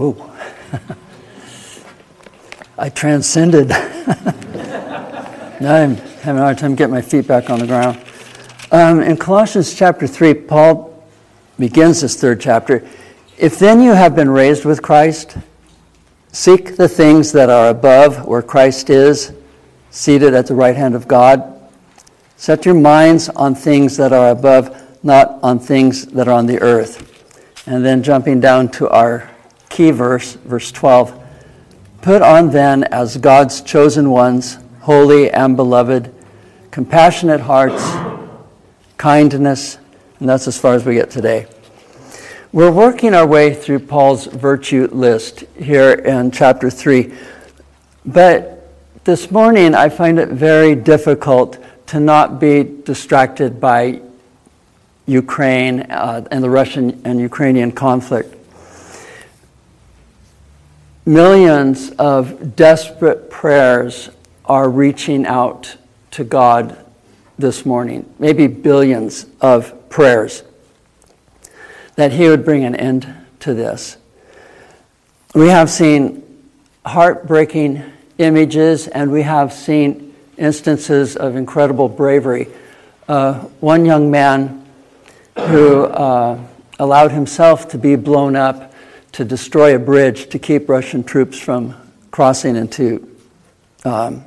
Whoa. I transcended. now I'm having a hard time getting my feet back on the ground. Um, in Colossians chapter 3, Paul begins this third chapter. If then you have been raised with Christ, seek the things that are above where Christ is, seated at the right hand of God. Set your minds on things that are above, not on things that are on the earth. And then jumping down to our key verse, verse 12. Put on then as God's chosen ones, holy and beloved, compassionate hearts, kindness, and that's as far as we get today. We're working our way through Paul's virtue list here in chapter 3. But this morning I find it very difficult to not be distracted by Ukraine uh, and the Russian and Ukrainian conflict millions of desperate prayers are reaching out to God this morning, maybe billions of prayers, that He would bring an end to this. We have seen heartbreaking images and we have seen instances of incredible bravery. Uh, one young man who uh, allowed himself to be blown up to destroy a bridge to keep Russian troops from crossing into um,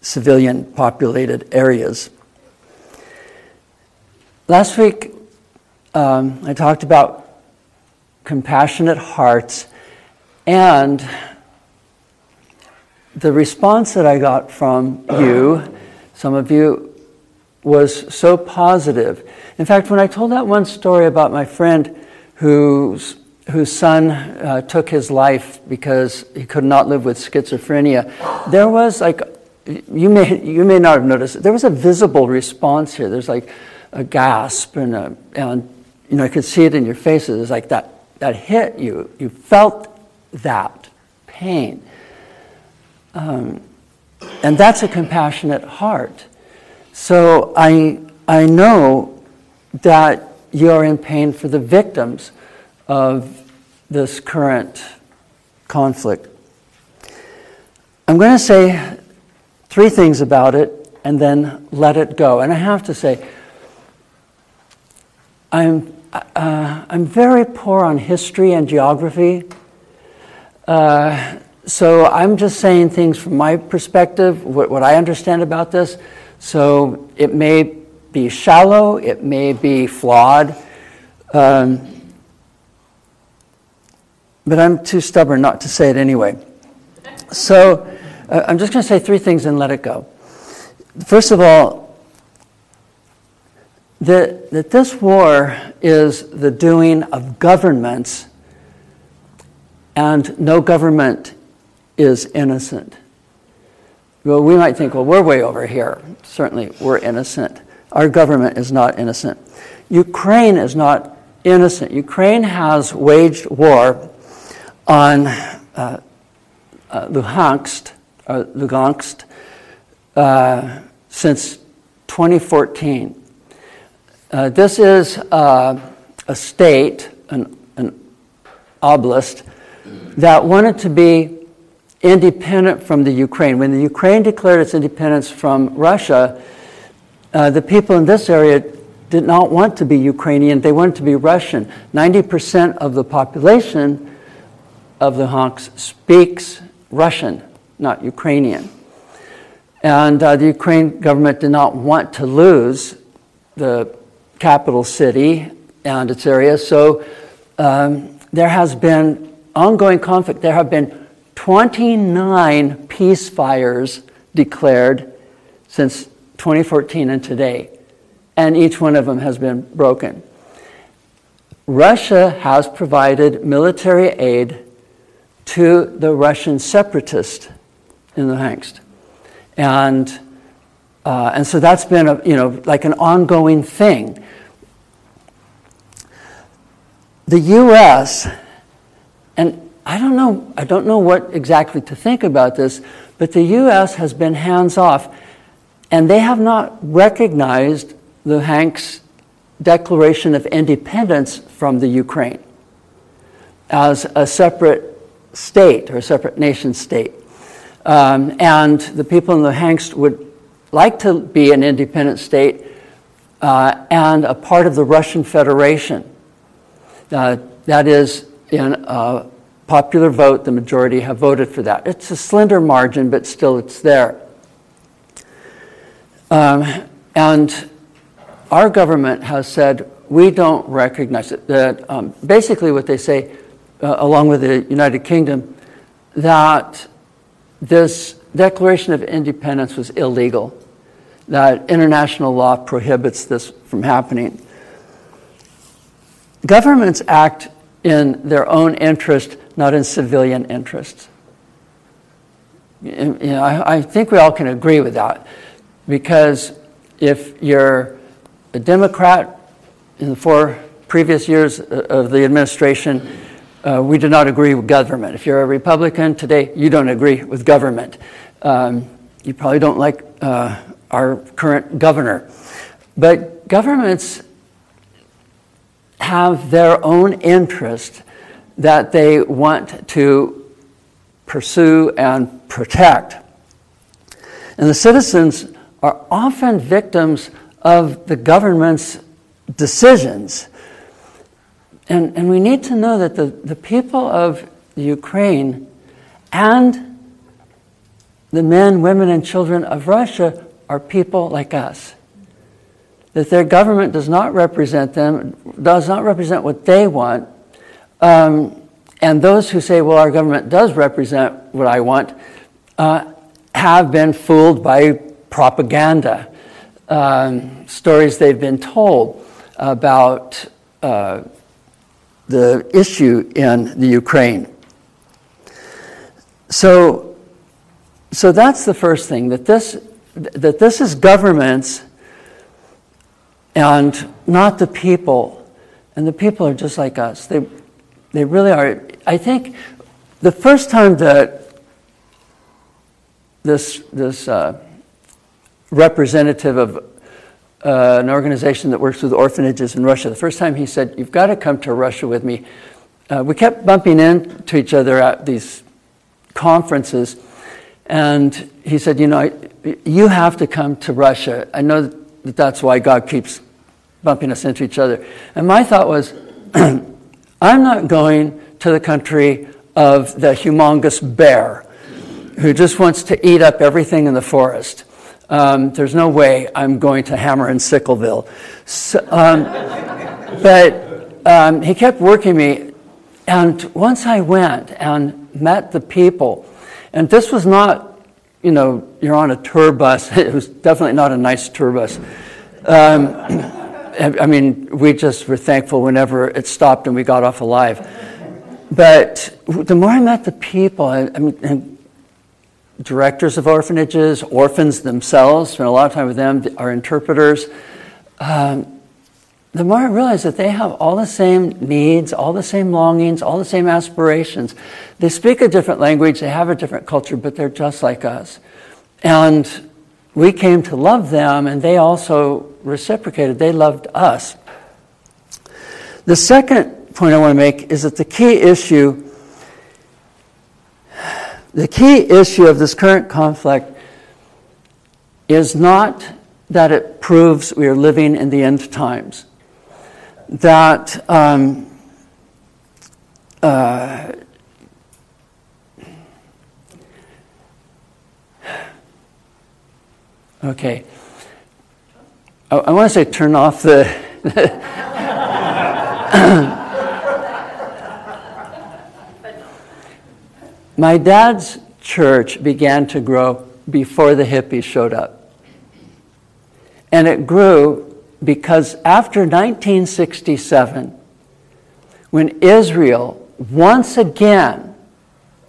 civilian populated areas. Last week, um, I talked about compassionate hearts and the response that I got from you, some of you, was so positive. In fact, when I told that one story about my friend whose whose son uh, took his life because he could not live with schizophrenia, there was like, you may, you may not have noticed, there was a visible response here. There's like a gasp and, a, and you know, I could see it in your faces. It's like that, that hit you. You felt that pain. Um, and that's a compassionate heart. So I, I know that you're in pain for the victims of this current conflict. I'm going to say three things about it and then let it go. And I have to say, I'm, uh, I'm very poor on history and geography. Uh, so I'm just saying things from my perspective, what, what I understand about this. So it may be shallow, it may be flawed. Um, but I'm too stubborn not to say it anyway. So uh, I'm just going to say three things and let it go. First of all, that, that this war is the doing of governments, and no government is innocent. Well, we might think, well, we're way over here. Certainly, we're innocent. Our government is not innocent. Ukraine is not innocent. Ukraine has waged war on uh, uh, Luhansk, uh, Lugansk uh, since 2014. Uh, this is uh, a state, an, an oblast, that wanted to be independent from the Ukraine. When the Ukraine declared its independence from Russia, uh, the people in this area did not want to be Ukrainian, they wanted to be Russian. 90% of the population of the Luhansk speaks Russian, not Ukrainian. And uh, the Ukraine government did not want to lose the capital city and its area, so um, there has been ongoing conflict. There have been 29 peace fires declared since 2014 and today, and each one of them has been broken. Russia has provided military aid to the Russian separatists in the Luhansk. And, uh, and so that's been a, you know, like an ongoing thing. The U.S., and I don't know, I don't know what exactly to think about this, but the U.S. has been hands off, and they have not recognized the Luhansk Declaration of Independence from the Ukraine. as a separate state or a separate nation state. Um, and the people in the Luhansk would like to be an independent state uh, and a part of the Russian Federation. Uh, that is, in a popular vote, the majority have voted for that. It's a slender margin, but still it's there. Um, and our government has said we don't recognize it. That um, basically what they say, uh, along with the United Kingdom, that this Declaration of Independence was illegal, that international law prohibits this from happening. Governments act in their own interest, not in civilian interests. You know, I, I think we all can agree with that because if you're a Democrat in the four previous years of the administration, uh, we do not agree with government. If you're a Republican today, you don't agree with government. Um, you probably don't like uh, our current governor. But governments have their own interest that they want to pursue and protect. And the citizens are often victims of the government's decisions. And, and we need to know that the, the people of Ukraine and the men, women, and children of Russia are people like us. That their government does not represent them, does not represent what they want. Um, and those who say, well, our government does represent what I want, uh, have been fooled by propaganda, um, stories they've been told about uh, the issue in the Ukraine. So, so that's the first thing that this, that this is governments and not the people. And the people are just like us. They, they really are. I think the first time that this, this uh, representative of uh, an organization that works with orphanages in Russia. The first time he said, You've got to come to Russia with me. Uh, we kept bumping into each other at these conferences. And he said, You know, you have to come to Russia. I know that that's why God keeps bumping us into each other. And my thought was, I'm not going to the country of the humongous bear who just wants to eat up everything in the forest. Um, there's no way I'm going to Hammer and Sickleville. So, um, but um, he kept working me. And once I went and met the people, and this was not, you know, you're on a tour bus. It was definitely not a nice tour bus. Um, I mean, we just were thankful whenever it stopped and we got off alive. But the more I met the people, I, I mean, directors of orphanages, orphans themselves, spent a lot of time with them, our interpreters. Um, the more I realize that they have all the same needs, all the same longings, all the same aspirations. They speak a different language, they have a different culture, but they're just like us. And we came to love them, and they also reciprocated. They loved us. The second point I want to make is that the key issue the key issue of this current conflict is not that it proves we are living in the end times, that um, uh, okay. I, I want to say turn off the. My dad's church began to grow before the hippies showed up. And it grew because after 1967, when Israel once again,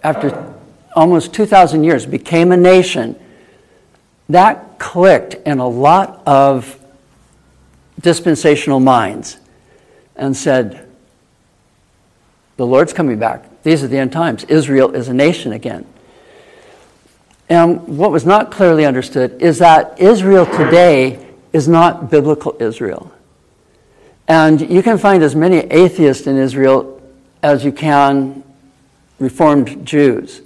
after almost 2,000 years, became a nation, that clicked in a lot of dispensational minds and said, The Lord's coming back. These are the end times. Israel is a nation again. And what was not clearly understood is that Israel today is not biblical Israel. And you can find as many atheists in Israel as you can Reformed Jews.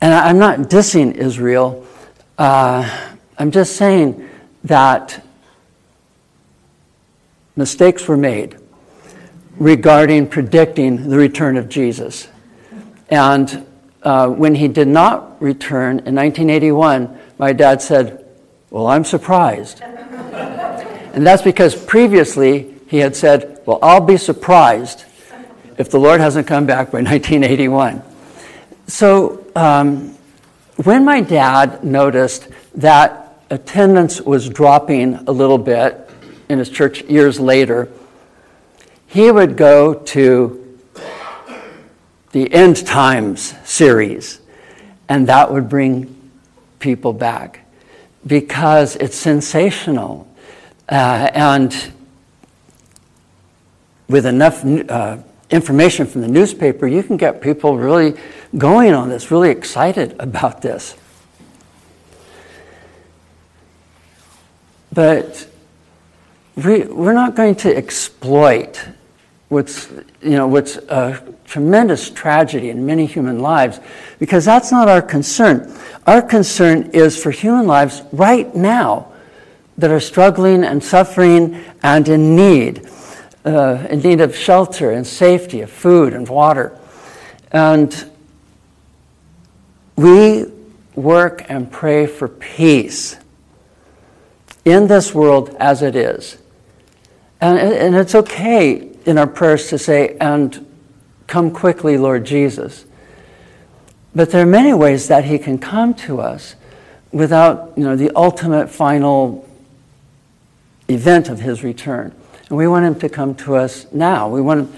And I'm not dissing Israel. Uh, I'm just saying that mistakes were made regarding predicting the return of Jesus. And uh, when he did not return in 1981, my dad said, Well, I'm surprised. and that's because previously he had said, Well, I'll be surprised if the Lord hasn't come back by 1981. So um, when my dad noticed that attendance was dropping a little bit in his church years later, he would go to the End Times series, and that would bring people back because it's sensational. Uh, and with enough uh, information from the newspaper, you can get people really going on this, really excited about this. But we, we're not going to exploit what's, you know, what's a tremendous tragedy in many human lives because that's not our concern. Our concern is for human lives right now that are struggling and suffering and in need uh, in need of shelter and safety, of food and water. And we work and pray for peace in this world as it is. And, and it's okay in our prayers to say, and come quickly, Lord Jesus. But there are many ways that He can come to us without you know, the ultimate final event of His return. And we want Him to come to us now. We want Him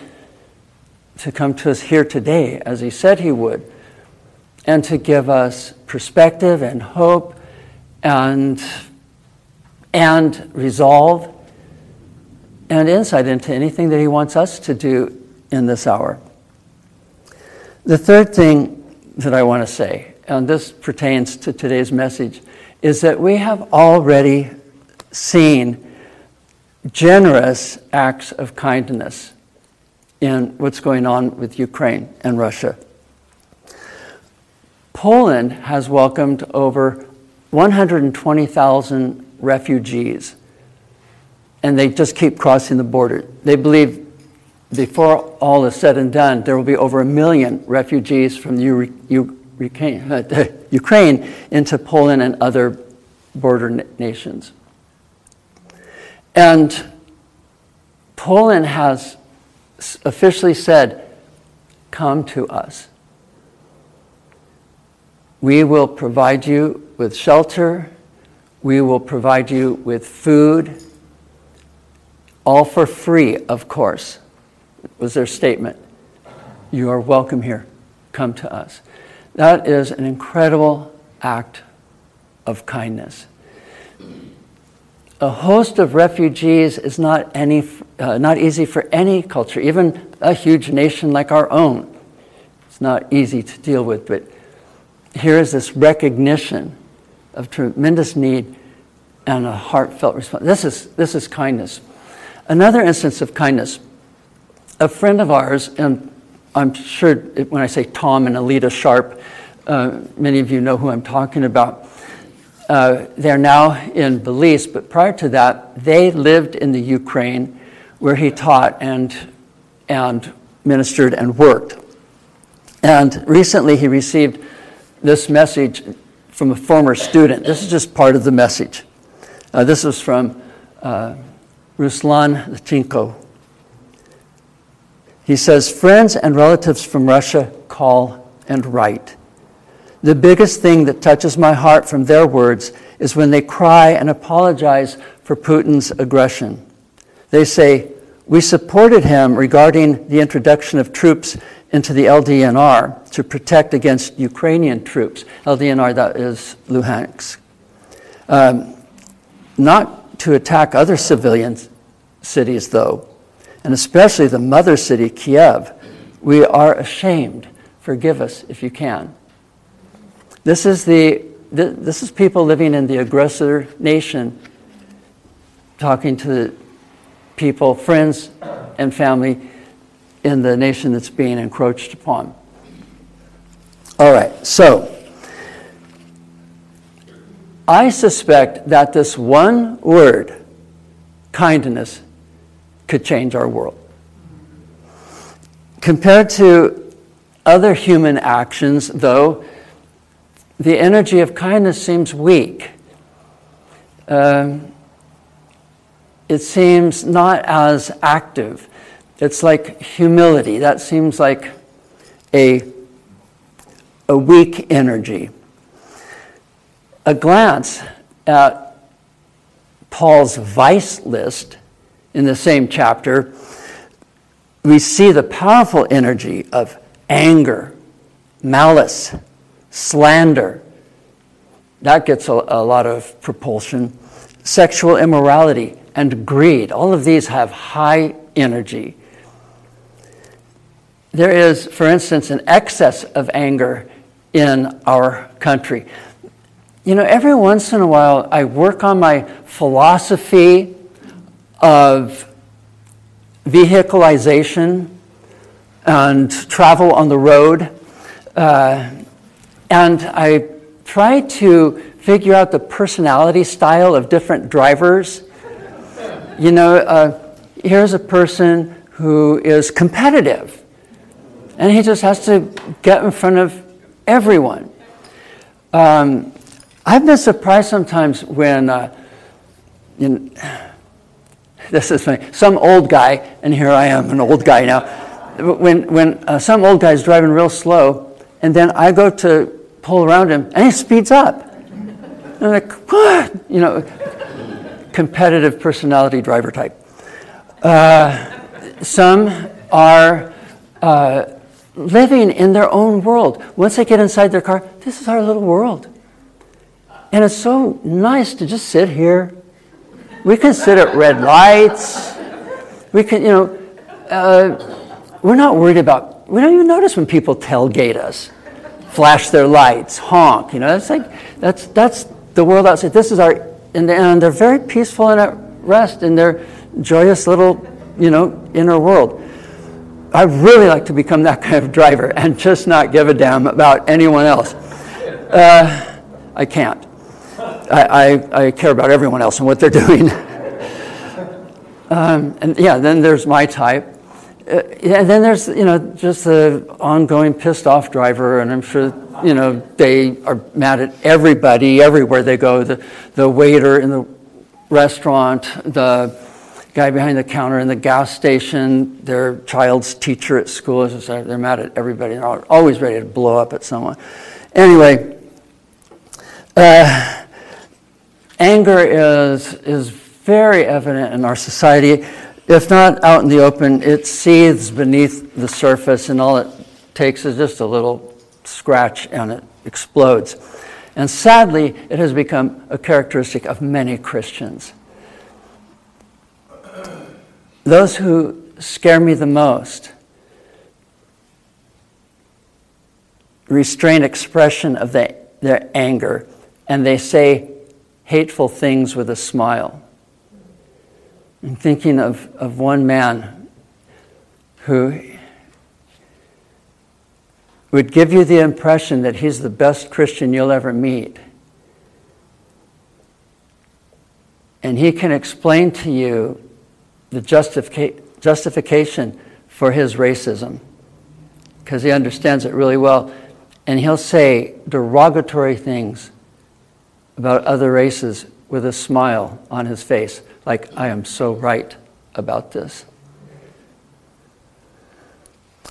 to come to us here today, as He said He would, and to give us perspective and hope and, and resolve and insight into anything that He wants us to do in this hour. The third thing that I want to say, and this pertains to today's message, is that we have already seen generous acts of kindness in what's going on with Ukraine and Russia. Poland has welcomed over 120,000 refugees, and they just keep crossing the border. They believe before all is said and done, there will be over a million refugees from uh, Ukraine into Poland and other border nations. And Poland has officially said, Come to us. We will provide you with shelter. We will provide you with food. All for free, of course, was their statement. You are welcome here. Come to us. That is an incredible act of kindness a host of refugees is not, any, uh, not easy for any culture, even a huge nation like our own. It's not easy to deal with, but here is this recognition of tremendous need and a heartfelt response. This is, this is kindness. Another instance of kindness a friend of ours, and I'm sure when I say Tom and Alita Sharp, uh, many of you know who I'm talking about uh, they're now in Belize, but prior to that, they lived in the Ukraine where he taught and, and ministered and worked. And recently he received this message from a former student. This is just part of the message. Uh, this is from uh, Ruslan Latchenko. He says, Friends and relatives from Russia call and write. The biggest thing that touches my heart from their words is when they cry and apologize for Putin's aggression. They say, We supported him regarding the introduction of troops into the LDNR to protect against Ukrainian troops. LDNR, that is Luhansk. Um, not to attack other civilian cities, though, and especially the mother city, Kiev. We are ashamed. Forgive us if you can. This is, the, this is people living in the aggressor nation talking to people, friends, and family in the nation that's being encroached upon. All right, so I suspect that this one word, kindness, could change our world. Compared to other human actions, though, the energy of kindness seems weak. Um, it seems not as active. It's like humility. That seems like a a weak energy. A glance at Paul's vice list in the same chapter, we see the powerful energy of anger, malice, slander. That gets a, a lot of propulsion. Sexual immorality and greed. All of these have high energy. There is, for instance, an excess of anger in our country. You know, every once in a while, I work on my philosophy of vehicleization and travel on the road. Uh, and I try to figure out the personality style of different drivers. You know, uh, here's a person who is competitive, and he just has to get in front of everyone. Um, I've been surprised sometimes when, uh, in, this is funny, some old guy, and here I am, an old guy now, when, when uh, some old guy is driving real slow, and then I go to pull around him, and he speeds up. And I'm like, what? You know, competitive personality driver type. Uh, some are uh, living in their own world. Once they get inside their car, this is our little world. And it's so nice to just sit here. We can sit at red lights. We can, you know, uh, we're not worried about, we don't even notice when people tailgate us, flash their lights, honk. You know, that's like, that's, that's the world outside. This is our, and, and they're very peaceful and at rest in their joyous little, you know, inner world. I'd really like to become that kind of driver and just not give a damn about anyone else. Uh, I can't. I, I, I, care about everyone else and what they're doing. um, and yeah, then there's my type. Uh, and then there's, you know, just the ongoing pissed off driver, and I'm sure, you know, they are mad at everybody everywhere they go. The, the waiter in the restaurant, the guy behind the counter in the gas station, their child's teacher at school. They're mad at everybody. They're always ready to blow up at someone. Anyway, uh, anger is, is very evident in our society. If not out in the open, it seethes beneath the surface, and all it takes is just a little scratch and it explodes. And sadly, it has become a characteristic of many Christians. Those who scare me the most restrain expression of the, their anger and they say hateful things with a smile. I'm thinking of, of one man who would give you the impression that he's the best Christian you'll ever meet. And he can explain to you the justifica- justification for his racism because he understands it really well. And he'll say derogatory things about other races with a smile on his face, like, I am so right about this.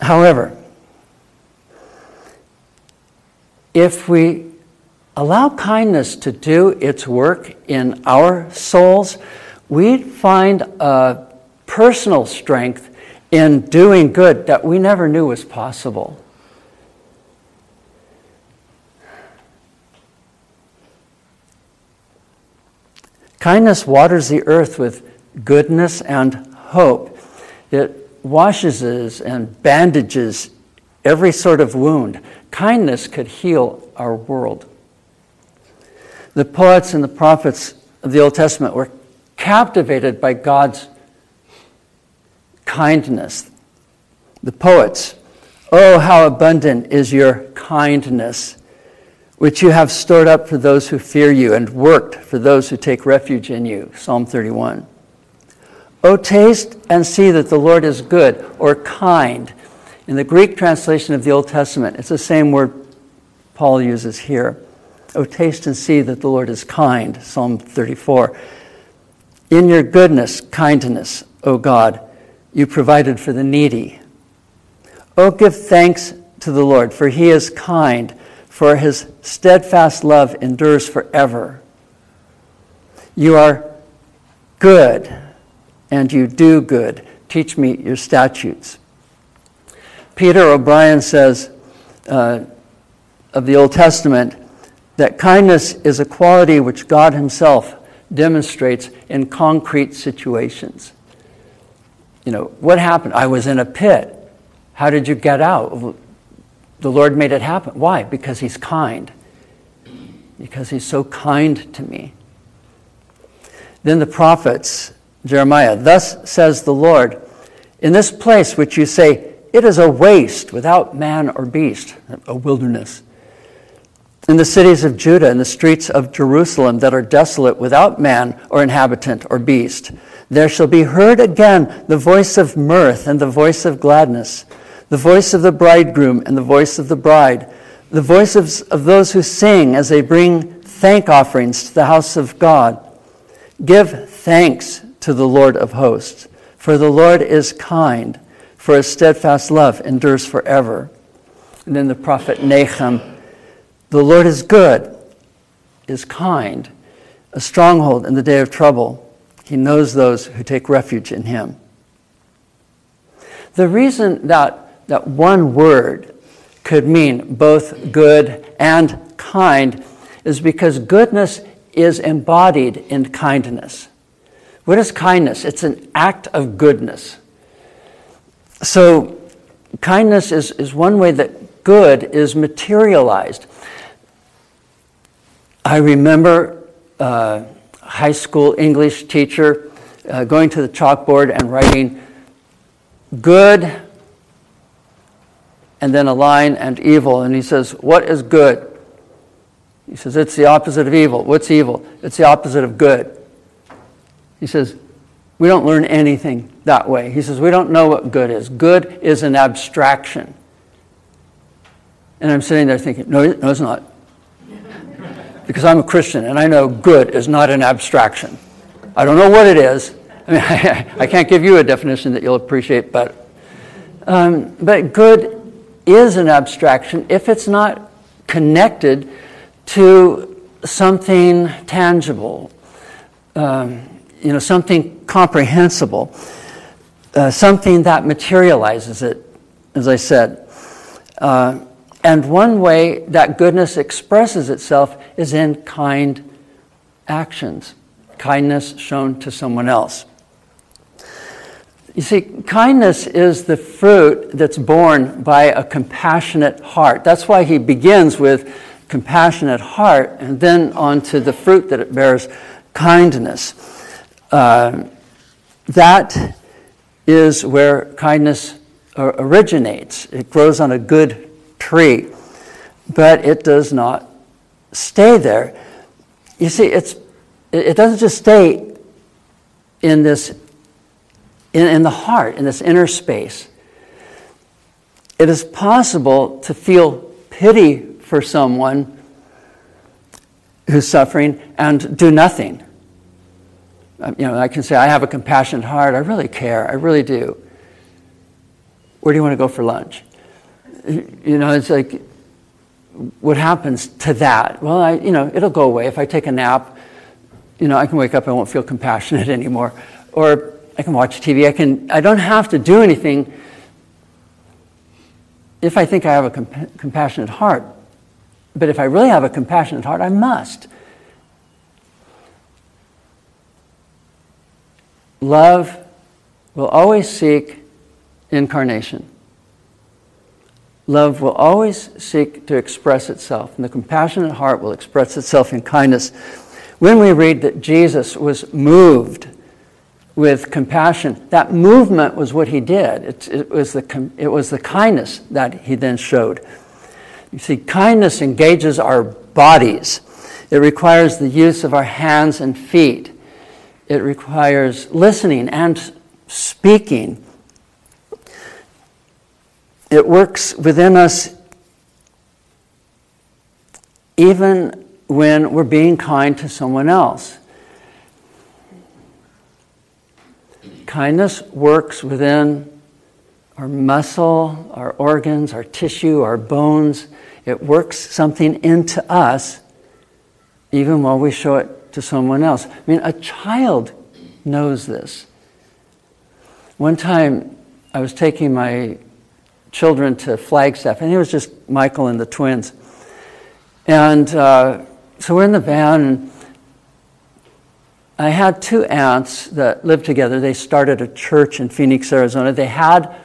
However, if we allow kindness to do its work in our souls, we find a personal strength in doing good that we never knew was possible. Kindness waters the earth with goodness and hope. It washes and bandages every sort of wound. Kindness could heal our world. The poets and the prophets of the Old Testament were captivated by God's kindness, the poets. Oh, how abundant is your kindness, which you have stored up for those who fear you and worked for those who take refuge in you. Psalm 31. Oh, taste and see that the Lord is good or kind. In the Greek translation of the Old Testament, it's the same word Paul uses here. Oh, taste and see that the Lord is kind. Psalm 34. In your goodness, kindness, O God, you provided for the needy. Oh, give thanks to the Lord, for he is kind, for his steadfast love endures forever. You are good, and you do good. Teach me your statutes. Peter O'Brien says uh, of the Old Testament that kindness is a quality which God Himself demonstrates in concrete situations. You know, what happened? I was in a pit. How did you get out? The Lord made it happen. Why? Because He's kind. Because He's so kind to me. Then the prophets, Jeremiah, thus says the Lord, in this place which you say, it is a waste without man or beast, a wilderness. In the cities of Judah and the streets of Jerusalem that are desolate without man or inhabitant or beast, there shall be heard again the voice of mirth and the voice of gladness the voice of the bridegroom and the voice of the bride, the voice of, of those who sing as they bring thank offerings to the house of God. Give thanks to the Lord of hosts, for the Lord is kind, for his steadfast love endures forever. And then the prophet Nahum, the Lord is good, is kind, a stronghold in the day of trouble. He knows those who take refuge in him. The reason that that one word could mean both good and kind is because goodness is embodied in kindness. What is kindness? It's an act of goodness. So, kindness is, is one way that good is materialized. I remember a uh, high school English teacher uh, going to the chalkboard and writing, Good and then a line and evil. And he says, What is good? He says, It's the opposite of evil. What's evil? It's the opposite of good. He says, We don't learn anything that way. He says, We don't know what good is. Good is an abstraction. And I'm sitting there thinking, No, no it's not. because I'm a Christian and I know good is not an abstraction. I don't know what it is. I mean, I, can't give you a definition that you'll appreciate, but, um, but good is an abstraction if it's not connected to something tangible, um, you know, something comprehensible, uh, something that materializes it, as I said. Uh, and one way that goodness expresses itself is in kind actions, kindness shown to someone else. You see, kindness is the fruit that's born by a compassionate heart. That's why he begins with compassionate heart and then on to the fruit that it bears kindness. Uh, that is where kindness originates. It grows on a good tree, but it does not stay there. You see, it's, it doesn't just stay in this in, in the heart, in this inner space, it is possible to feel pity for someone who's suffering and do nothing. Um, you know, I can say, I have a compassionate heart. I really care. I really do. Where do you want to go for lunch? You know, it's like, what happens to that? Well, I, you know, it'll go away. If I take a nap, you know, I can wake up, I won't feel compassionate anymore. Or I can watch TV. I can. I don't have to do anything if I think I have a comp- compassionate heart. But if I really have a compassionate heart, I must. Love will always seek incarnation. Love will always seek to express itself, and the compassionate heart will express itself in kindness. When we read that Jesus was moved with compassion. That movement was what he did. It, it, was the, it was the kindness that he then showed. You see, kindness engages our bodies, it requires the use of our hands and feet, it requires listening and speaking. It works within us even when we're being kind to someone else. Kindness works within our muscle, our organs, our tissue, our bones. It works something into us even while we show it to someone else. I mean, a child knows this. One time I was taking my children to Flagstaff, and it was just Michael and the twins. And uh, so we're in the van, and I had two aunts that lived together. They started a church in Phoenix, Arizona. They had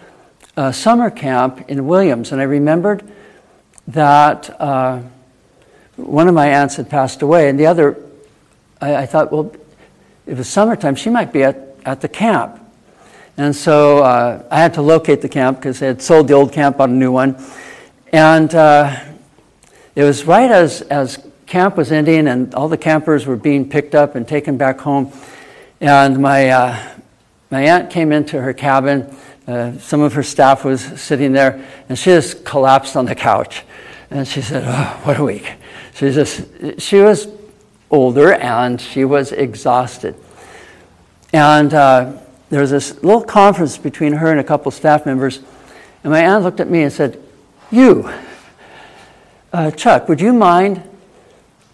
a summer camp in Williams, and I remembered that uh, one of my aunts had passed away, and the other, I, I, thought, well, it was summertime, she might be at, at the camp. And so uh, I had to locate the camp because they had sold the old camp, on a new one. And uh, it was right as, as camp was ending and all the campers were being picked up and taken back home. And my, uh, my aunt came into her cabin. Uh, some of her staff was sitting there, and she just collapsed on the couch. And she said, oh, What a week. She, just, she was older and she was exhausted. And uh, there was this little conference between her and a couple staff members. And my aunt looked at me and said, You, uh, Chuck, would you mind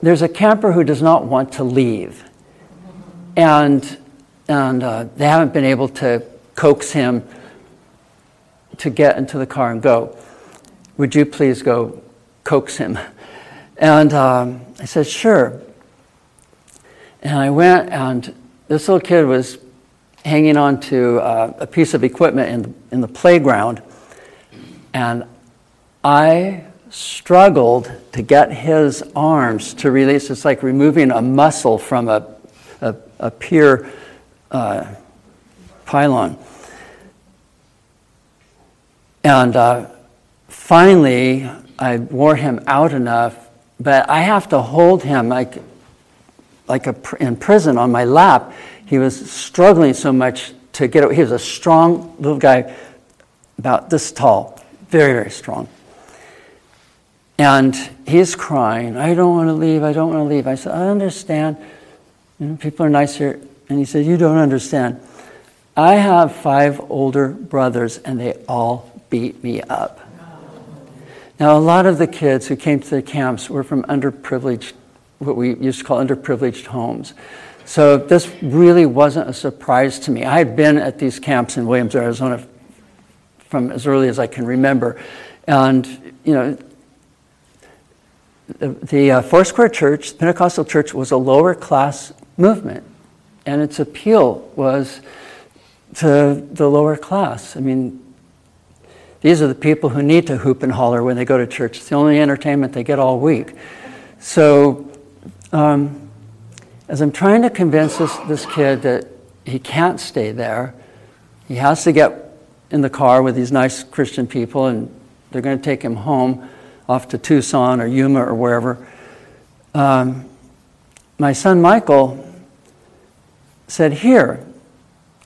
there's a camper who does not want to leave. And, and uh, they haven't been able to coax him to get into the car and go. Would you please go coax him? And um, I said, Sure. And I went, and this little kid was hanging on to uh, a piece of equipment in, in the playground. And I struggled to get his arms to release. It's like removing a muscle from a, a, a pier uh, pylon. And uh, finally, I wore him out enough, but I have to hold him like, like a, in prison on my lap. He was struggling so much to get. He was a strong little guy, about this tall, very, very strong. And he's crying, I don't want to leave, I don't want to leave. I said, I understand. You know, people are nice here. And he said, You don't understand. I have five older brothers, and they all beat me up. Now, a lot of the kids who came to the camps were from underprivileged, what we used to call underprivileged homes. So this really wasn't a surprise to me. I had been at these camps in Williams, Arizona from as early as I can remember. And, you know, the, the uh, Foursquare Church, the Pentecostal Church, was a lower class movement, and its appeal was to the lower class. I mean, these are the people who need to hoop and holler when they go to church. It's the only entertainment they get all week. So, um, as I'm trying to convince this, this kid that he can't stay there, he has to get in the car with these nice Christian people, and they're going to take him home off to Tucson or Yuma or wherever. Um, my son Michael said, Here.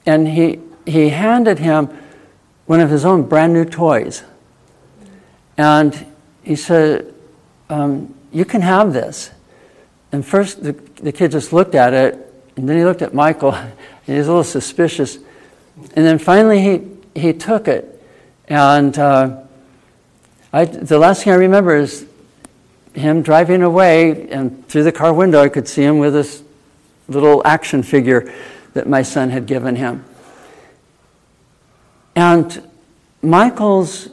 And he, he handed him one of his own brand new toys. And he said, um, You can have this. And first, the, the kid just looked at it, and then he looked at Michael, and he was a little suspicious. And then finally, he, he took it. And uh, I, the last thing I remember is him driving away, and through the car window, I could see him with this little action figure that my son had given him. And Michael's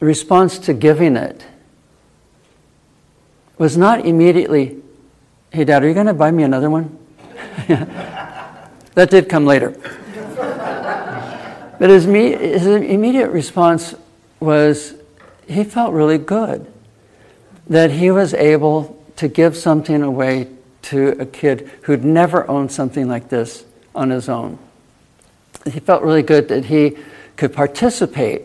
response to giving it was not immediately, Hey, Dad, are you going to buy me another one? that did come later. but his, his immediate response was, he felt really good that he was able to give something away to a kid who'd never owned something like this on his own. He felt really good that he could participate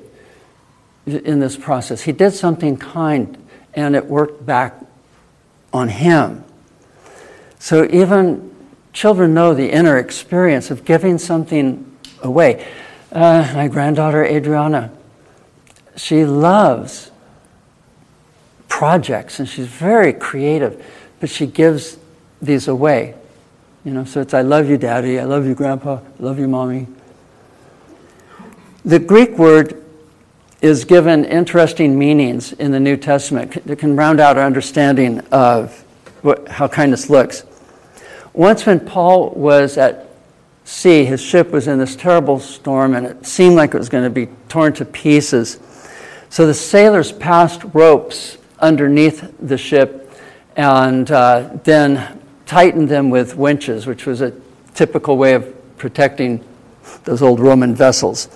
in this process. He did something kind and it worked back on him. So even children know the inner experience of giving something away. Uh, my granddaughter Adriana, she loves projects and she's very creative, but she gives these away. You know, so it's I love you, Daddy, I love you, Grandpa, I love you, Mommy. The Greek word is given interesting meanings in the New Testament that can round out our understanding of what, how kindness looks. Once, when Paul was at sea, his ship was in this terrible storm and it seemed like it was going to be torn to pieces. So the sailors passed ropes underneath the ship and uh, then tightened them with winches, which was a typical way of protecting those old Roman vessels.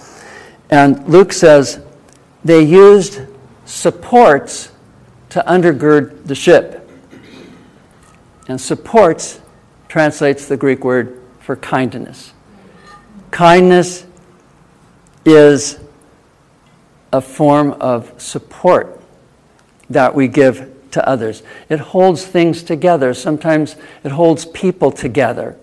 And Luke says they used supports to undergird the ship. And supports translates the Greek word for kindness. Kindness is a form of support that we give to others. It holds things together. Sometimes it holds people together.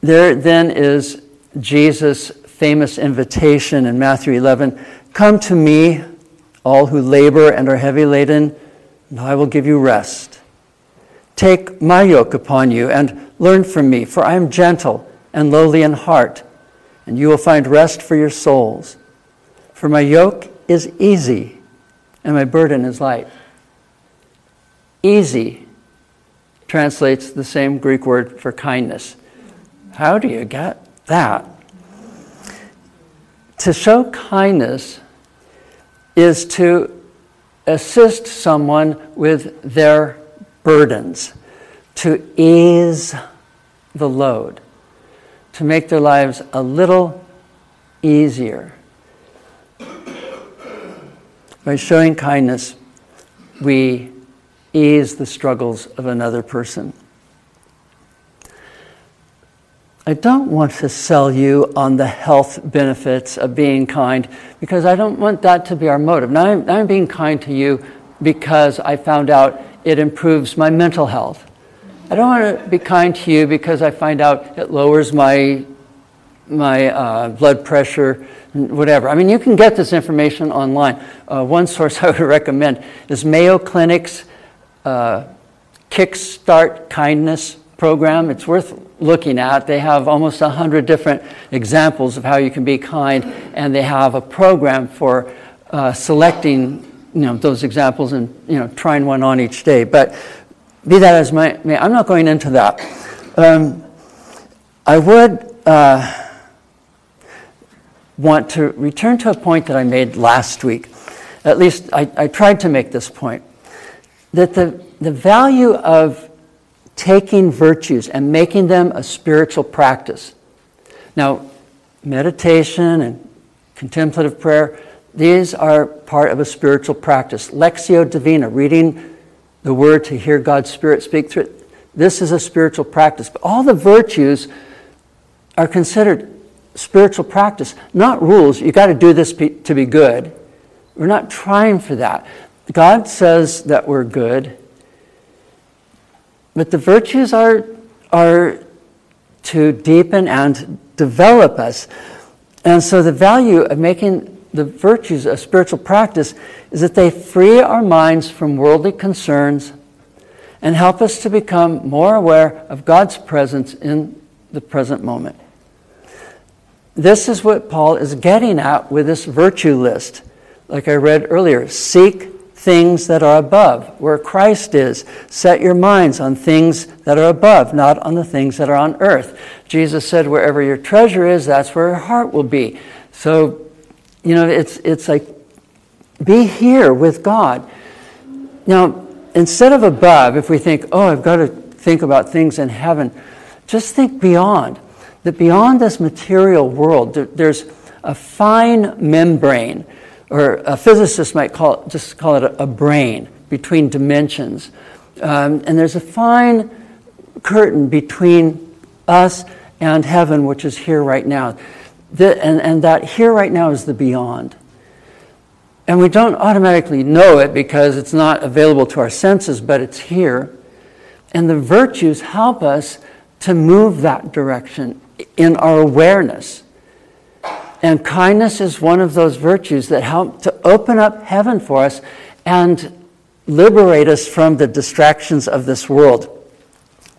There then is Jesus' famous invitation in Matthew 11 Come to me, all who labor and are heavy laden, and I will give you rest. Take my yoke upon you and learn from me, for I am gentle and lowly in heart, and you will find rest for your souls. For my yoke is easy and my burden is light. Easy translates the same Greek word for kindness. How do you get that? To show kindness is to assist someone with their burdens, to ease the load, to make their lives a little easier. By showing kindness, we ease the struggles of another person. I don't want to sell you on the health benefits of being kind because I don't want that to be our motive. Now I'm, I'm being kind to you because I found out it improves my mental health. I don't want to be kind to you because I find out it lowers my, my uh, blood pressure, whatever. I mean, you can get this information online. Uh, one source I would recommend is Mayo Clinic's uh, Kickstart Kindness program. It's worth looking at. They have almost 100 different examples of how you can be kind, and they have a program for uh, selecting you know, those examples and you know, trying one on each day. But be that as may, I'm not going into that. Um, I would uh, want to return to a point that I made last week. At least I, I tried to make this point that the, the value of taking virtues and making them a spiritual practice. Now, meditation and contemplative prayer, these are part of a spiritual practice. Lectio Divina, reading the Word to hear God's Spirit speak through it, this is a spiritual practice. But all the virtues are considered spiritual practice, not rules. You've got to do this to be good. We're not trying for that. God says that we're good, but the virtues are, are to deepen and develop us. And so the value of making the virtues of spiritual practice is that they free our minds from worldly concerns and help us to become more aware of God's presence in the present moment. This is what Paul is getting at with this virtue list. Like I read earlier, seek things that are above, where Christ is. Set your minds on things that are above, not on the things that are on earth. Jesus said, wherever your treasure is, that's where your heart will be. So, you know, it's, it's like, be here with God. Now, instead of above, if we think, oh, I've got to think about things in heaven, just think beyond. That beyond this material world, there's a fine membrane or a physicist might call it, just call it a, brane between dimensions. Um, and there's a fine curtain between us and heaven, which is here right now. The, and, and that here right now is the beyond. And we don't automatically know it because it's not available to our senses, but it's here. And the virtues help us to move that direction in our awareness. And kindness is one of those virtues that help to open up heaven for us and liberate us from the distractions of this world.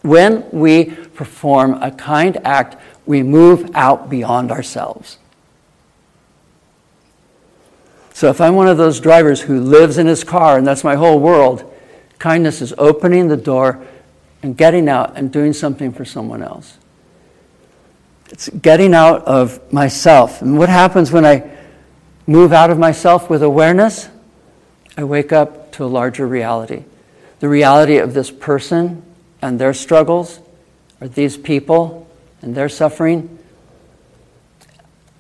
When we perform a kind act, we move out beyond ourselves. So if I'm one of those drivers who lives in his car and that's my whole world, kindness is opening the door and getting out and doing something for someone else. It's getting out of myself. And what happens when I move out of myself with awareness? I wake up to a larger reality. The reality of this person and their struggles, or these people and their suffering,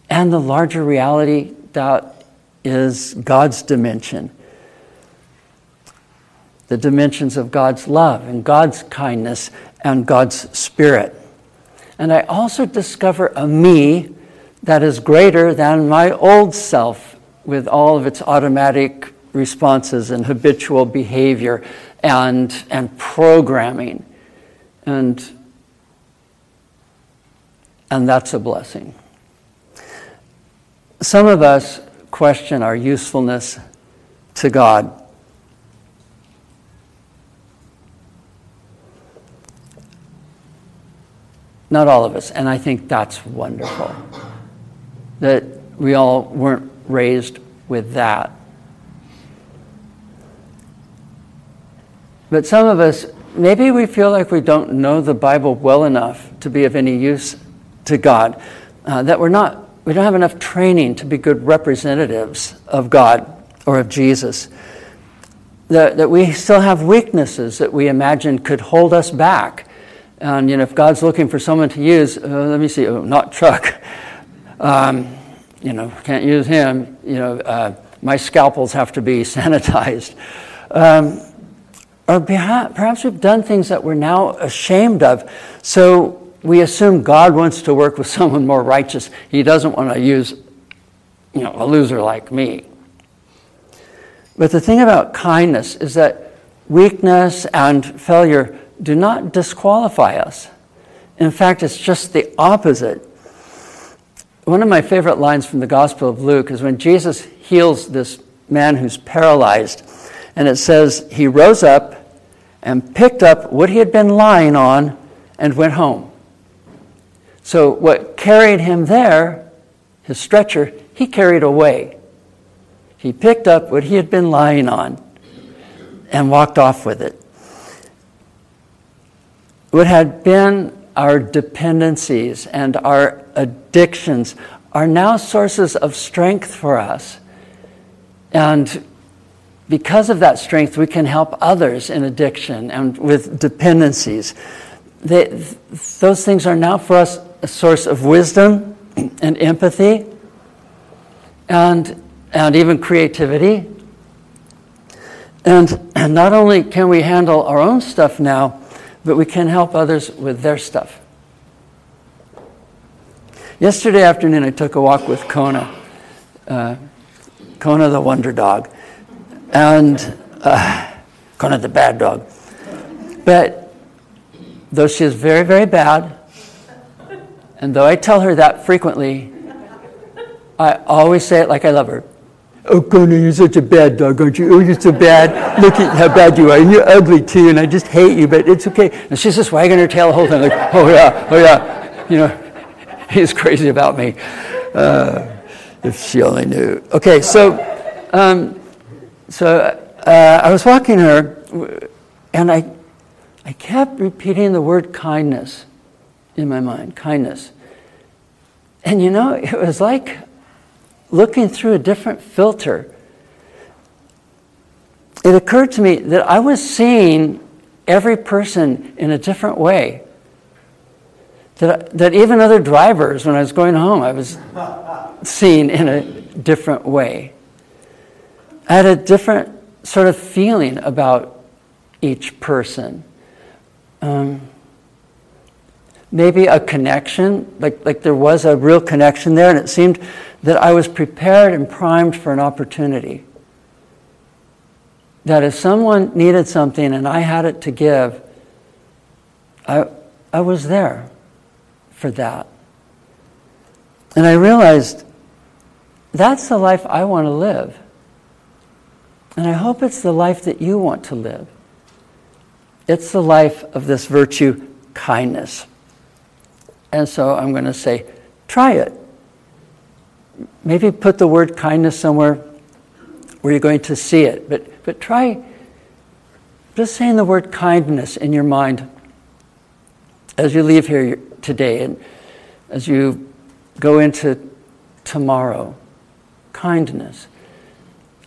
and the larger reality that is God's dimension. The dimensions of God's love and God's kindness and God's spirit. And I also discover a me that is greater than my old self with all of its automatic responses and habitual behavior and, and programming. And, and that's a blessing. Some of us question our usefulness to God. Not all of us, and I think that's wonderful. That we all weren't raised with that. But some of us, maybe we feel like we don't know the Bible well enough to be of any use to God, uh, that we're not, we don't have enough training to be good representatives of God or of Jesus. That, that we still have weaknesses that we imagine could hold us back. And you know, if God's looking for someone to use, uh, let me see, oh, not Chuck. Um, you know, can't use him. You know, uh, my scalpels have to be sanitized. Um, or perhaps we've done things that we're now ashamed of. So we assume God wants to work with someone more righteous. He doesn't want to use, you know, a loser like me. But the thing about kindness is that weakness and failure do not disqualify us. In fact, it's just the opposite. One of my favorite lines from the Gospel of Luke is when Jesus heals this man who's paralyzed and it says, He rose up and picked up what he had been lying on and went home. So, what carried him there, his stretcher, he carried away. He picked up what he had been lying on and walked off with it. What had been our dependencies and our addictions are now sources of strength for us. And because of that strength, we can help others in addiction and with dependencies. They, those things are now for us a source of wisdom and empathy and, and even creativity. And, and not only can we handle our own stuff now, but we can help others with their stuff. Yesterday afternoon, I took a walk with Kona, uh, Kona the wonder dog and uh, of the bad dog. But though she is very, very bad, and though I tell her that frequently, I always say it like I love her. Oh, Kona, you're such a bad dog, aren't you? Oh, you're so bad. Look at how bad you are. And you're ugly, too, and I just hate you, but it's okay. And she's just wagging her tail the whole time, like, oh, yeah, oh, yeah. You know, he's crazy about me. Uh, if she only knew. Okay, so um, so uh, I was walking her, and I, I kept repeating the word kindness in my mind kindness. And you know, it was like looking through a different filter. It occurred to me that I was seeing every person in a different way. That, that even other drivers, when I was going home, I was seeing in a different way. I had a different sort of feeling about each person. Um, maybe a connection, like, like there was a real connection there, and it seemed that I was prepared and primed for an opportunity. That if someone needed something and I had it to give, I, I was there for that. And I realized that's the life I want to live. And I hope it's the life that you want to live. It's the life of this virtue, kindness. And so I'm going to say, try it. Maybe put the word kindness somewhere where you're going to see it. But, but try just saying the word kindness in your mind as you leave here today and as you go into tomorrow. Kindness.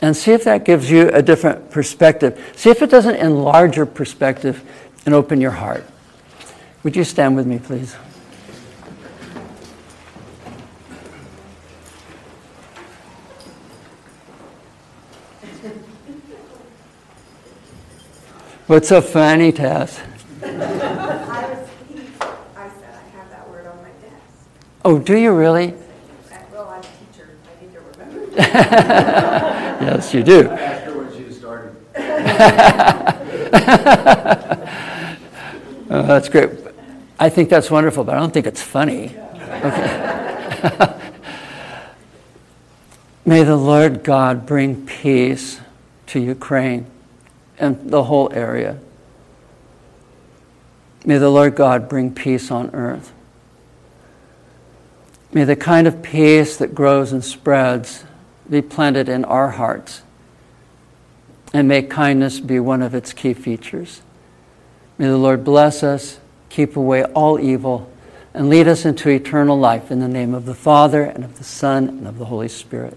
And see if that gives you a different perspective. See if it doesn't enlarge your perspective and open your heart. Would you stand with me, please? What's so funny, Tess? I was, he, I said I have that word on my desk. Oh, do you really? Well, I'm a teacher, I need to remember. yes, you do. I asked her when she started. oh, that's great. I think that's wonderful, but I don't think it's funny. Okay. May the Lord God bring peace to Ukraine and the whole area. May the Lord God bring peace on earth. May the kind of peace that grows and spreads be planted in our hearts. And may kindness be one of its key features. May the Lord bless us, keep away all evil, and lead us into eternal life in the name of the Father, and of the Son, and of the Holy Spirit.